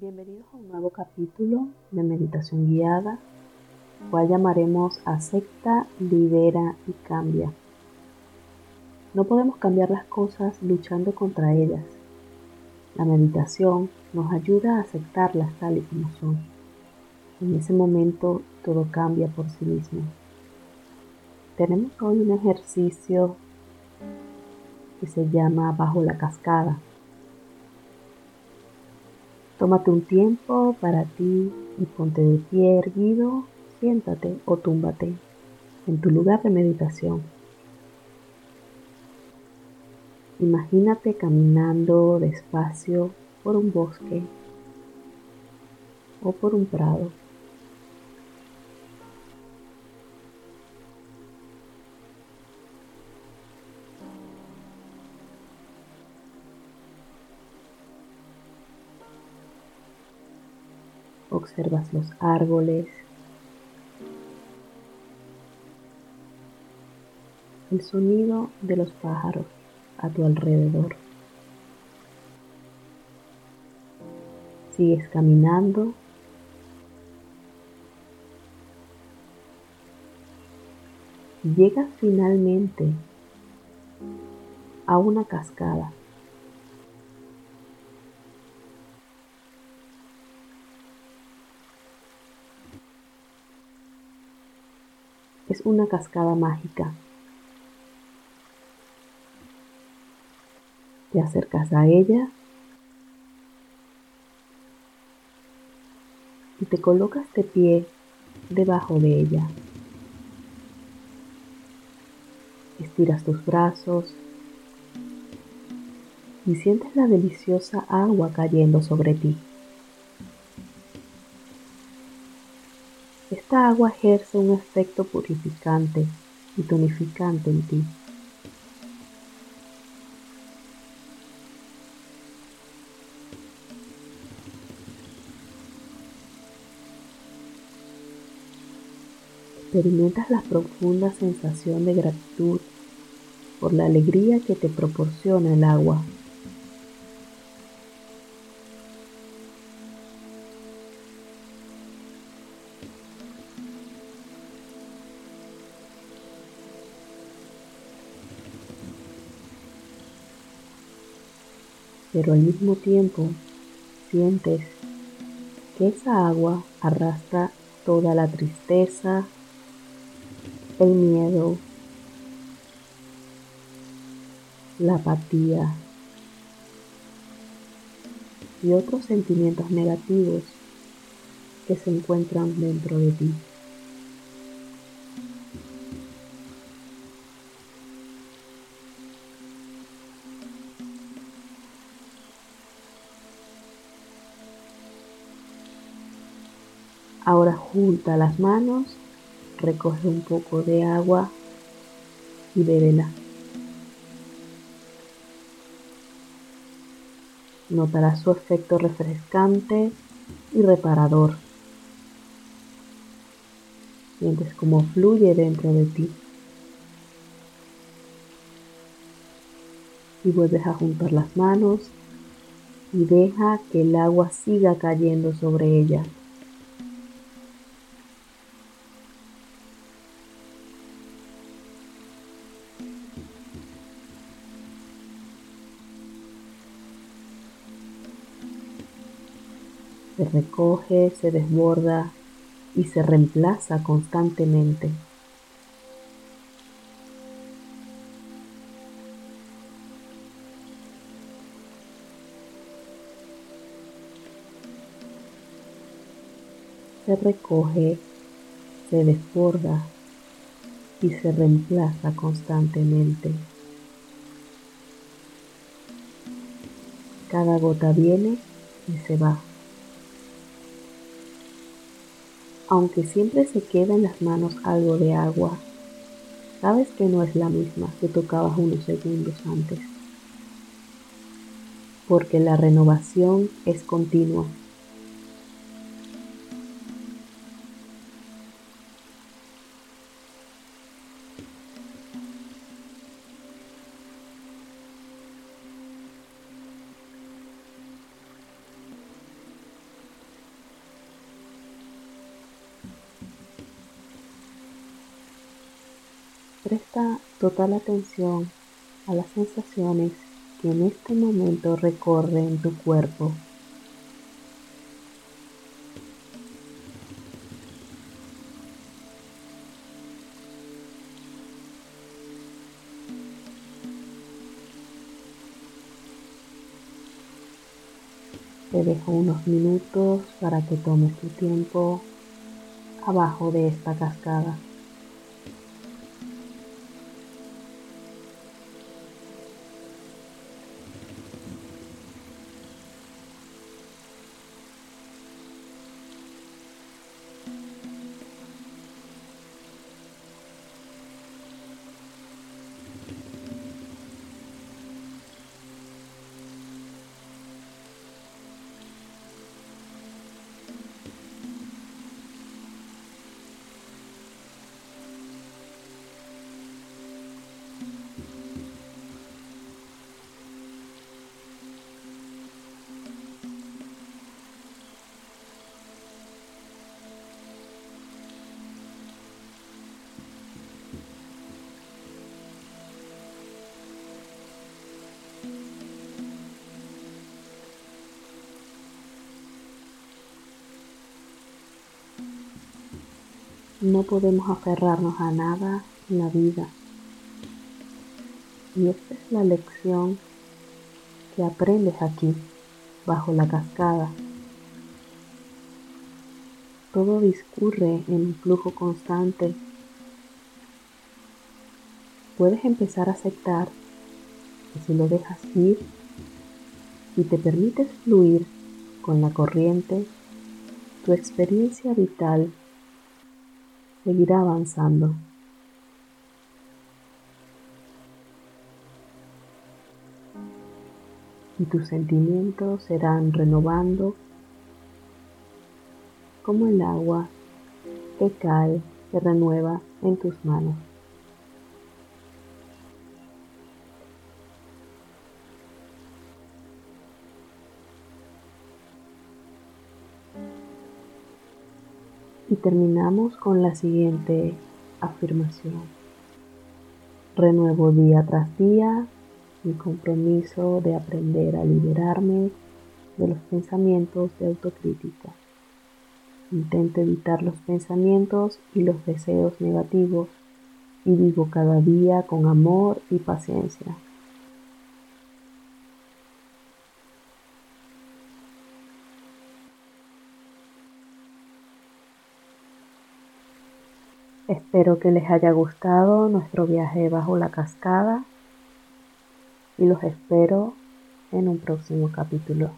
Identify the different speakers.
Speaker 1: Bienvenidos a un nuevo capítulo de meditación guiada, cual llamaremos Acepta, Libera y Cambia. No podemos cambiar las cosas luchando contra ellas. La meditación nos ayuda a aceptarlas tal y como son. En ese momento todo cambia por sí mismo. Tenemos hoy un ejercicio que se llama Bajo la Cascada Tómate un tiempo para ti y ponte de pie erguido, siéntate o túmbate en tu lugar de meditación. Imagínate caminando despacio por un bosque o por un prado. Observas los árboles, el sonido de los pájaros a tu alrededor. Sigues caminando. Llegas finalmente a una cascada. Es una cascada mágica. Te acercas a ella y te colocas de pie debajo de ella. Estiras tus brazos y sientes la deliciosa agua cayendo sobre ti. Esta agua ejerce un efecto purificante y tonificante en ti. Experimentas la profunda sensación de gratitud por la alegría que te proporciona el agua. Pero al mismo tiempo sientes que esa agua arrastra toda la tristeza, el miedo, la apatía y otros sentimientos negativos que se encuentran dentro de ti. Ahora junta las manos, recoge un poco de agua y bébela. Notarás su efecto refrescante y reparador. Sientes cómo fluye dentro de ti. Y vuelves a juntar las manos y deja que el agua siga cayendo sobre ella. Se recoge, se desborda y se reemplaza constantemente. Se recoge, se desborda y se reemplaza constantemente. Cada gota viene y se va. Aunque siempre se queda en las manos algo de agua, sabes que no es la misma que tocabas unos segundos antes, porque la renovación es continua. Presta total atención a las sensaciones que en este momento recorren tu cuerpo. Te dejo unos minutos para que tomes tu tiempo abajo de esta cascada. No podemos aferrarnos a nada en la vida. Y esta es la lección que aprendes aquí, bajo la cascada. Todo discurre en un flujo constante. Puedes empezar a aceptar que si lo dejas ir y te permites fluir con la corriente, tu experiencia vital seguirá avanzando. Y tus sentimientos serán renovando como el agua que cae, se renueva en tus manos. Y terminamos con la siguiente afirmación. Renuevo día tras día mi compromiso de aprender a liberarme de los pensamientos de autocrítica. Intento evitar los pensamientos y los deseos negativos y vivo cada día con amor y paciencia. Espero que les haya gustado nuestro viaje bajo la cascada y los espero en un próximo capítulo.